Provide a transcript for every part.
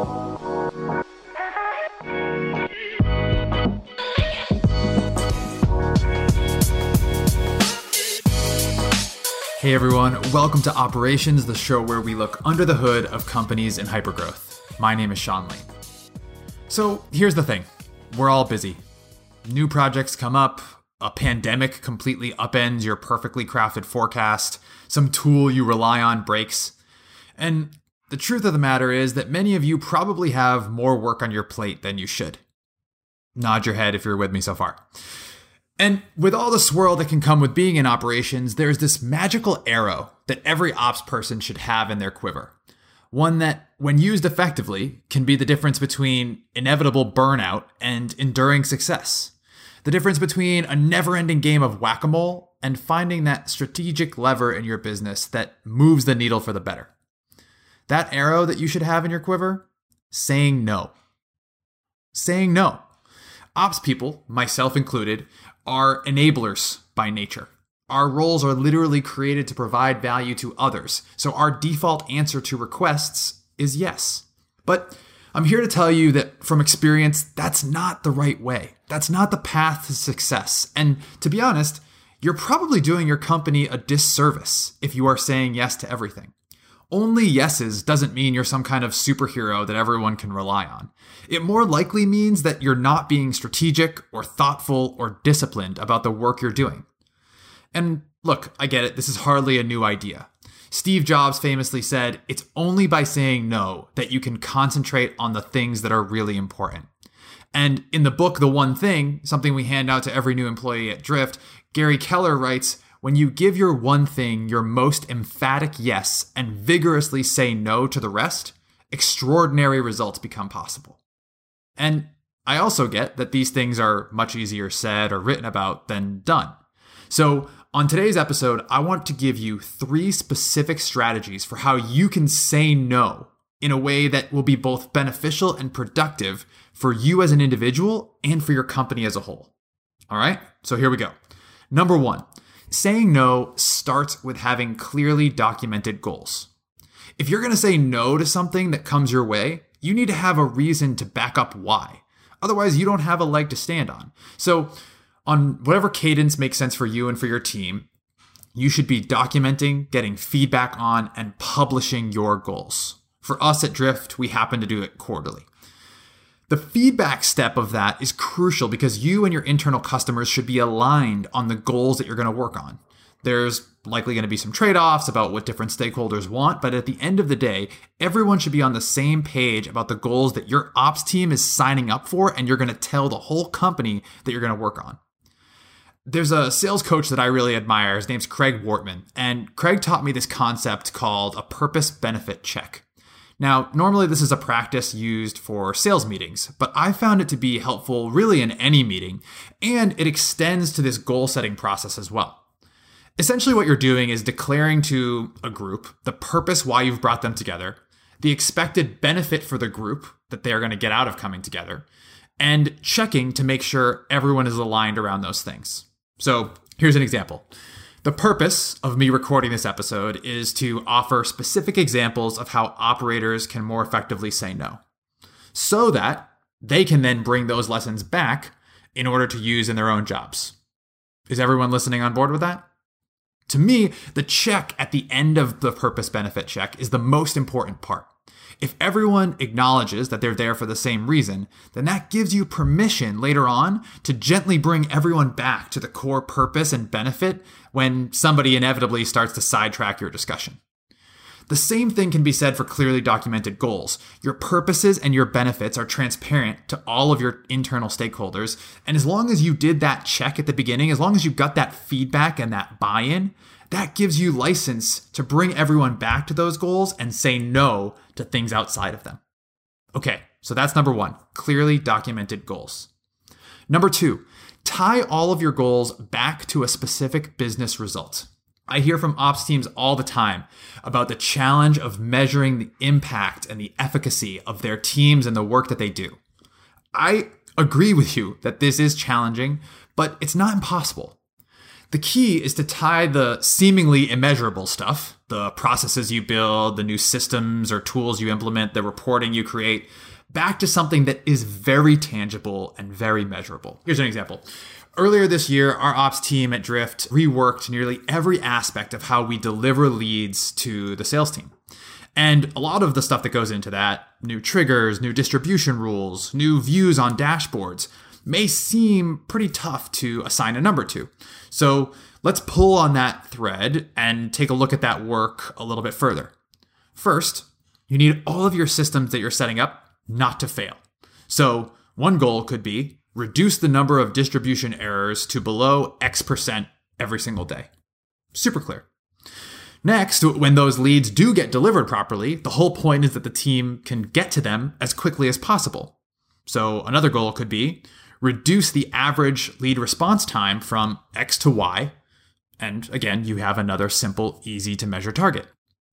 Hey everyone, welcome to Operations, the show where we look under the hood of companies in hypergrowth. My name is Sean Lee. So here's the thing we're all busy. New projects come up, a pandemic completely upends your perfectly crafted forecast, some tool you rely on breaks. And the truth of the matter is that many of you probably have more work on your plate than you should. Nod your head if you're with me so far. And with all the swirl that can come with being in operations, there's this magical arrow that every ops person should have in their quiver. One that, when used effectively, can be the difference between inevitable burnout and enduring success. The difference between a never ending game of whack a mole and finding that strategic lever in your business that moves the needle for the better. That arrow that you should have in your quiver? Saying no. Saying no. Ops people, myself included, are enablers by nature. Our roles are literally created to provide value to others, so our default answer to requests is yes. But I'm here to tell you that from experience, that's not the right way. That's not the path to success. And to be honest, you're probably doing your company a disservice if you are saying yes to everything. Only yeses doesn't mean you're some kind of superhero that everyone can rely on. It more likely means that you're not being strategic or thoughtful or disciplined about the work you're doing. And look, I get it, this is hardly a new idea. Steve Jobs famously said, It's only by saying no that you can concentrate on the things that are really important. And in the book, The One Thing, something we hand out to every new employee at Drift, Gary Keller writes, when you give your one thing your most emphatic yes and vigorously say no to the rest, extraordinary results become possible. And I also get that these things are much easier said or written about than done. So, on today's episode, I want to give you three specific strategies for how you can say no in a way that will be both beneficial and productive for you as an individual and for your company as a whole. All right, so here we go. Number one, Saying no starts with having clearly documented goals. If you're going to say no to something that comes your way, you need to have a reason to back up why. Otherwise, you don't have a leg to stand on. So, on whatever cadence makes sense for you and for your team, you should be documenting, getting feedback on, and publishing your goals. For us at Drift, we happen to do it quarterly. The feedback step of that is crucial because you and your internal customers should be aligned on the goals that you're going to work on. There's likely going to be some trade offs about what different stakeholders want, but at the end of the day, everyone should be on the same page about the goals that your ops team is signing up for, and you're going to tell the whole company that you're going to work on. There's a sales coach that I really admire. His name's Craig Wortmann, and Craig taught me this concept called a purpose benefit check. Now, normally this is a practice used for sales meetings, but I found it to be helpful really in any meeting, and it extends to this goal setting process as well. Essentially, what you're doing is declaring to a group the purpose why you've brought them together, the expected benefit for the group that they are going to get out of coming together, and checking to make sure everyone is aligned around those things. So, here's an example. The purpose of me recording this episode is to offer specific examples of how operators can more effectively say no, so that they can then bring those lessons back in order to use in their own jobs. Is everyone listening on board with that? To me, the check at the end of the purpose benefit check is the most important part. If everyone acknowledges that they're there for the same reason, then that gives you permission later on to gently bring everyone back to the core purpose and benefit when somebody inevitably starts to sidetrack your discussion. The same thing can be said for clearly documented goals. Your purposes and your benefits are transparent to all of your internal stakeholders. And as long as you did that check at the beginning, as long as you got that feedback and that buy in, that gives you license to bring everyone back to those goals and say no to things outside of them. Okay, so that's number one clearly documented goals. Number two, tie all of your goals back to a specific business result. I hear from ops teams all the time about the challenge of measuring the impact and the efficacy of their teams and the work that they do. I agree with you that this is challenging, but it's not impossible. The key is to tie the seemingly immeasurable stuff, the processes you build, the new systems or tools you implement, the reporting you create, back to something that is very tangible and very measurable. Here's an example. Earlier this year, our ops team at Drift reworked nearly every aspect of how we deliver leads to the sales team. And a lot of the stuff that goes into that new triggers, new distribution rules, new views on dashboards may seem pretty tough to assign a number to. So let's pull on that thread and take a look at that work a little bit further. First, you need all of your systems that you're setting up not to fail. So, one goal could be reduce the number of distribution errors to below X percent every single day. Super clear. Next, when those leads do get delivered properly, the whole point is that the team can get to them as quickly as possible. So, another goal could be reduce the average lead response time from X to Y. And again, you have another simple, easy to measure target.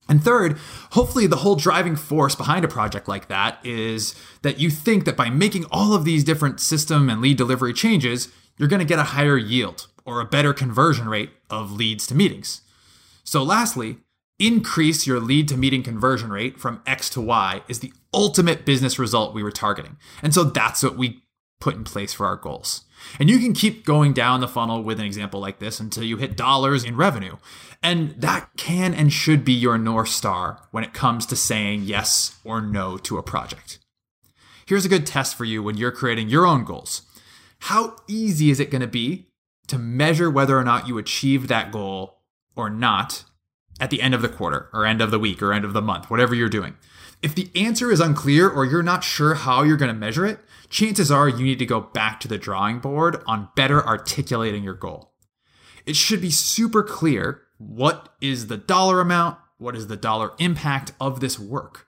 And third, hopefully, the whole driving force behind a project like that is that you think that by making all of these different system and lead delivery changes, you're going to get a higher yield or a better conversion rate of leads to meetings. So, lastly, increase your lead to meeting conversion rate from X to Y is the ultimate business result we were targeting. And so that's what we put in place for our goals. And you can keep going down the funnel with an example like this until you hit dollars in revenue. And that can and should be your North Star when it comes to saying yes or no to a project. Here's a good test for you when you're creating your own goals. How easy is it going to be to measure whether or not you achieved that goal or not at the end of the quarter or end of the week or end of the month, whatever you're doing? If the answer is unclear or you're not sure how you're going to measure it, chances are you need to go back to the drawing board on better articulating your goal. It should be super clear what is the dollar amount, what is the dollar impact of this work.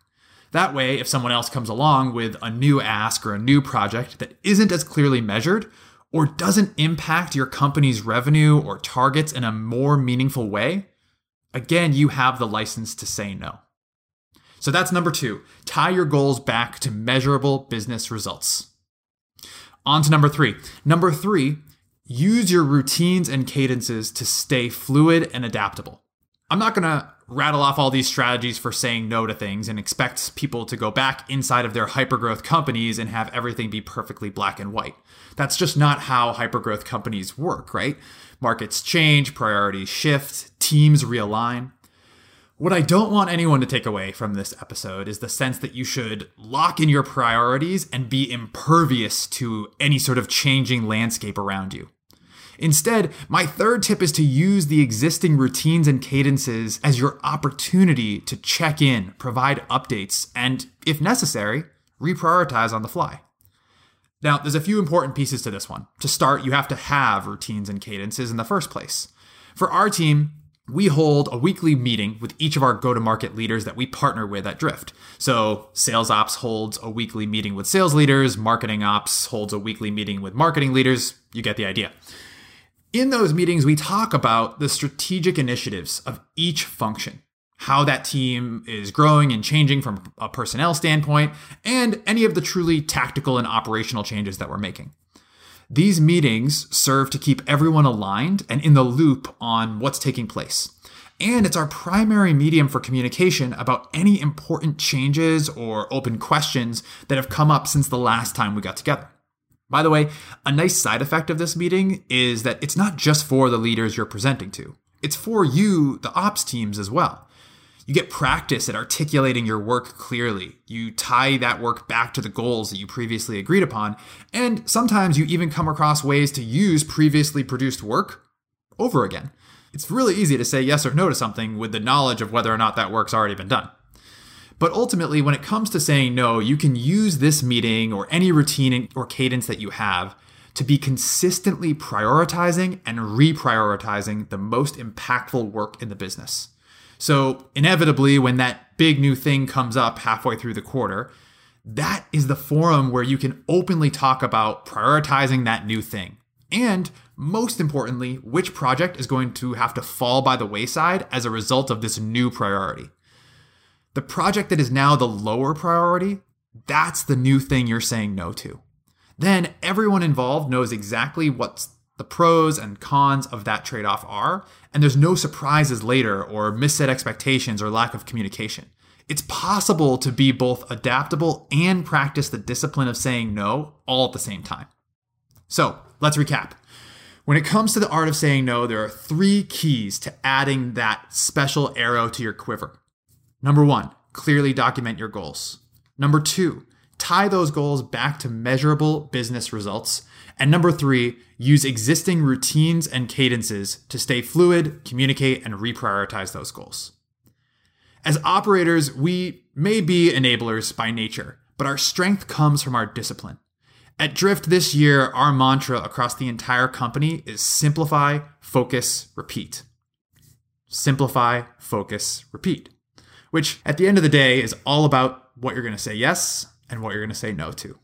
That way, if someone else comes along with a new ask or a new project that isn't as clearly measured or doesn't impact your company's revenue or targets in a more meaningful way, again, you have the license to say no. So that's number two tie your goals back to measurable business results. On to number three. Number three, use your routines and cadences to stay fluid and adaptable. I'm not going to rattle off all these strategies for saying no to things and expect people to go back inside of their hypergrowth companies and have everything be perfectly black and white. That's just not how hypergrowth companies work, right? Markets change, priorities shift, teams realign. What I don't want anyone to take away from this episode is the sense that you should lock in your priorities and be impervious to any sort of changing landscape around you. Instead, my third tip is to use the existing routines and cadences as your opportunity to check in, provide updates, and, if necessary, reprioritize on the fly. Now, there's a few important pieces to this one. To start, you have to have routines and cadences in the first place. For our team, we hold a weekly meeting with each of our go to market leaders that we partner with at Drift. So, sales ops holds a weekly meeting with sales leaders, marketing ops holds a weekly meeting with marketing leaders. You get the idea. In those meetings, we talk about the strategic initiatives of each function, how that team is growing and changing from a personnel standpoint, and any of the truly tactical and operational changes that we're making. These meetings serve to keep everyone aligned and in the loop on what's taking place. And it's our primary medium for communication about any important changes or open questions that have come up since the last time we got together. By the way, a nice side effect of this meeting is that it's not just for the leaders you're presenting to, it's for you, the ops teams, as well. You get practice at articulating your work clearly. You tie that work back to the goals that you previously agreed upon. And sometimes you even come across ways to use previously produced work over again. It's really easy to say yes or no to something with the knowledge of whether or not that work's already been done. But ultimately, when it comes to saying no, you can use this meeting or any routine or cadence that you have to be consistently prioritizing and reprioritizing the most impactful work in the business. So, inevitably, when that big new thing comes up halfway through the quarter, that is the forum where you can openly talk about prioritizing that new thing. And most importantly, which project is going to have to fall by the wayside as a result of this new priority. The project that is now the lower priority, that's the new thing you're saying no to. Then everyone involved knows exactly what's the pros and cons of that trade off are, and there's no surprises later or misset expectations or lack of communication. It's possible to be both adaptable and practice the discipline of saying no all at the same time. So let's recap. When it comes to the art of saying no, there are three keys to adding that special arrow to your quiver. Number one, clearly document your goals. Number two, tie those goals back to measurable business results. And number three, use existing routines and cadences to stay fluid, communicate, and reprioritize those goals. As operators, we may be enablers by nature, but our strength comes from our discipline. At Drift this year, our mantra across the entire company is simplify, focus, repeat. Simplify, focus, repeat. Which at the end of the day is all about what you're going to say yes and what you're going to say no to.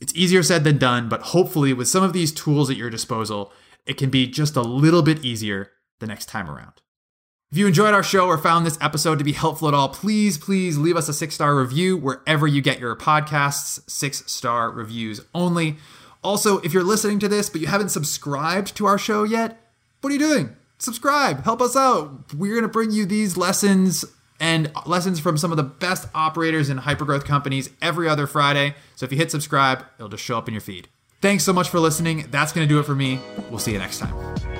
It's easier said than done, but hopefully, with some of these tools at your disposal, it can be just a little bit easier the next time around. If you enjoyed our show or found this episode to be helpful at all, please, please leave us a six star review wherever you get your podcasts, six star reviews only. Also, if you're listening to this but you haven't subscribed to our show yet, what are you doing? Subscribe, help us out. We're going to bring you these lessons and lessons from some of the best operators in hypergrowth companies every other Friday. So if you hit subscribe, it'll just show up in your feed. Thanks so much for listening. That's going to do it for me. We'll see you next time.